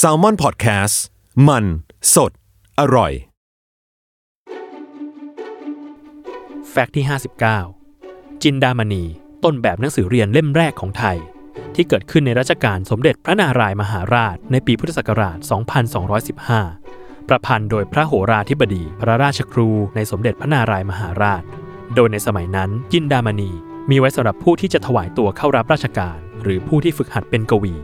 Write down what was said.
s a l ม o n PODCAST มัน สด อร่อย แฟกต์ที่ 59 จินดามณี ต้นแบบหนังสือเรียนเล่มแรกของไทย ที่เกิดขึ้นในรัชกาลสมเด็จพระนารายมหาราช ในปีพุทธศักราช 2215 ประพันธ์โดยพระโหราธิบดี พระราชครูในสมเด็จพระนารายมหาราช โดยในสมัยนั้น จินดามณีมีไว้สำหรับผู้ที่จะถวายตัวเข้ารับราชการ หรือผู้ที่ฝึกหัดเป็นกวี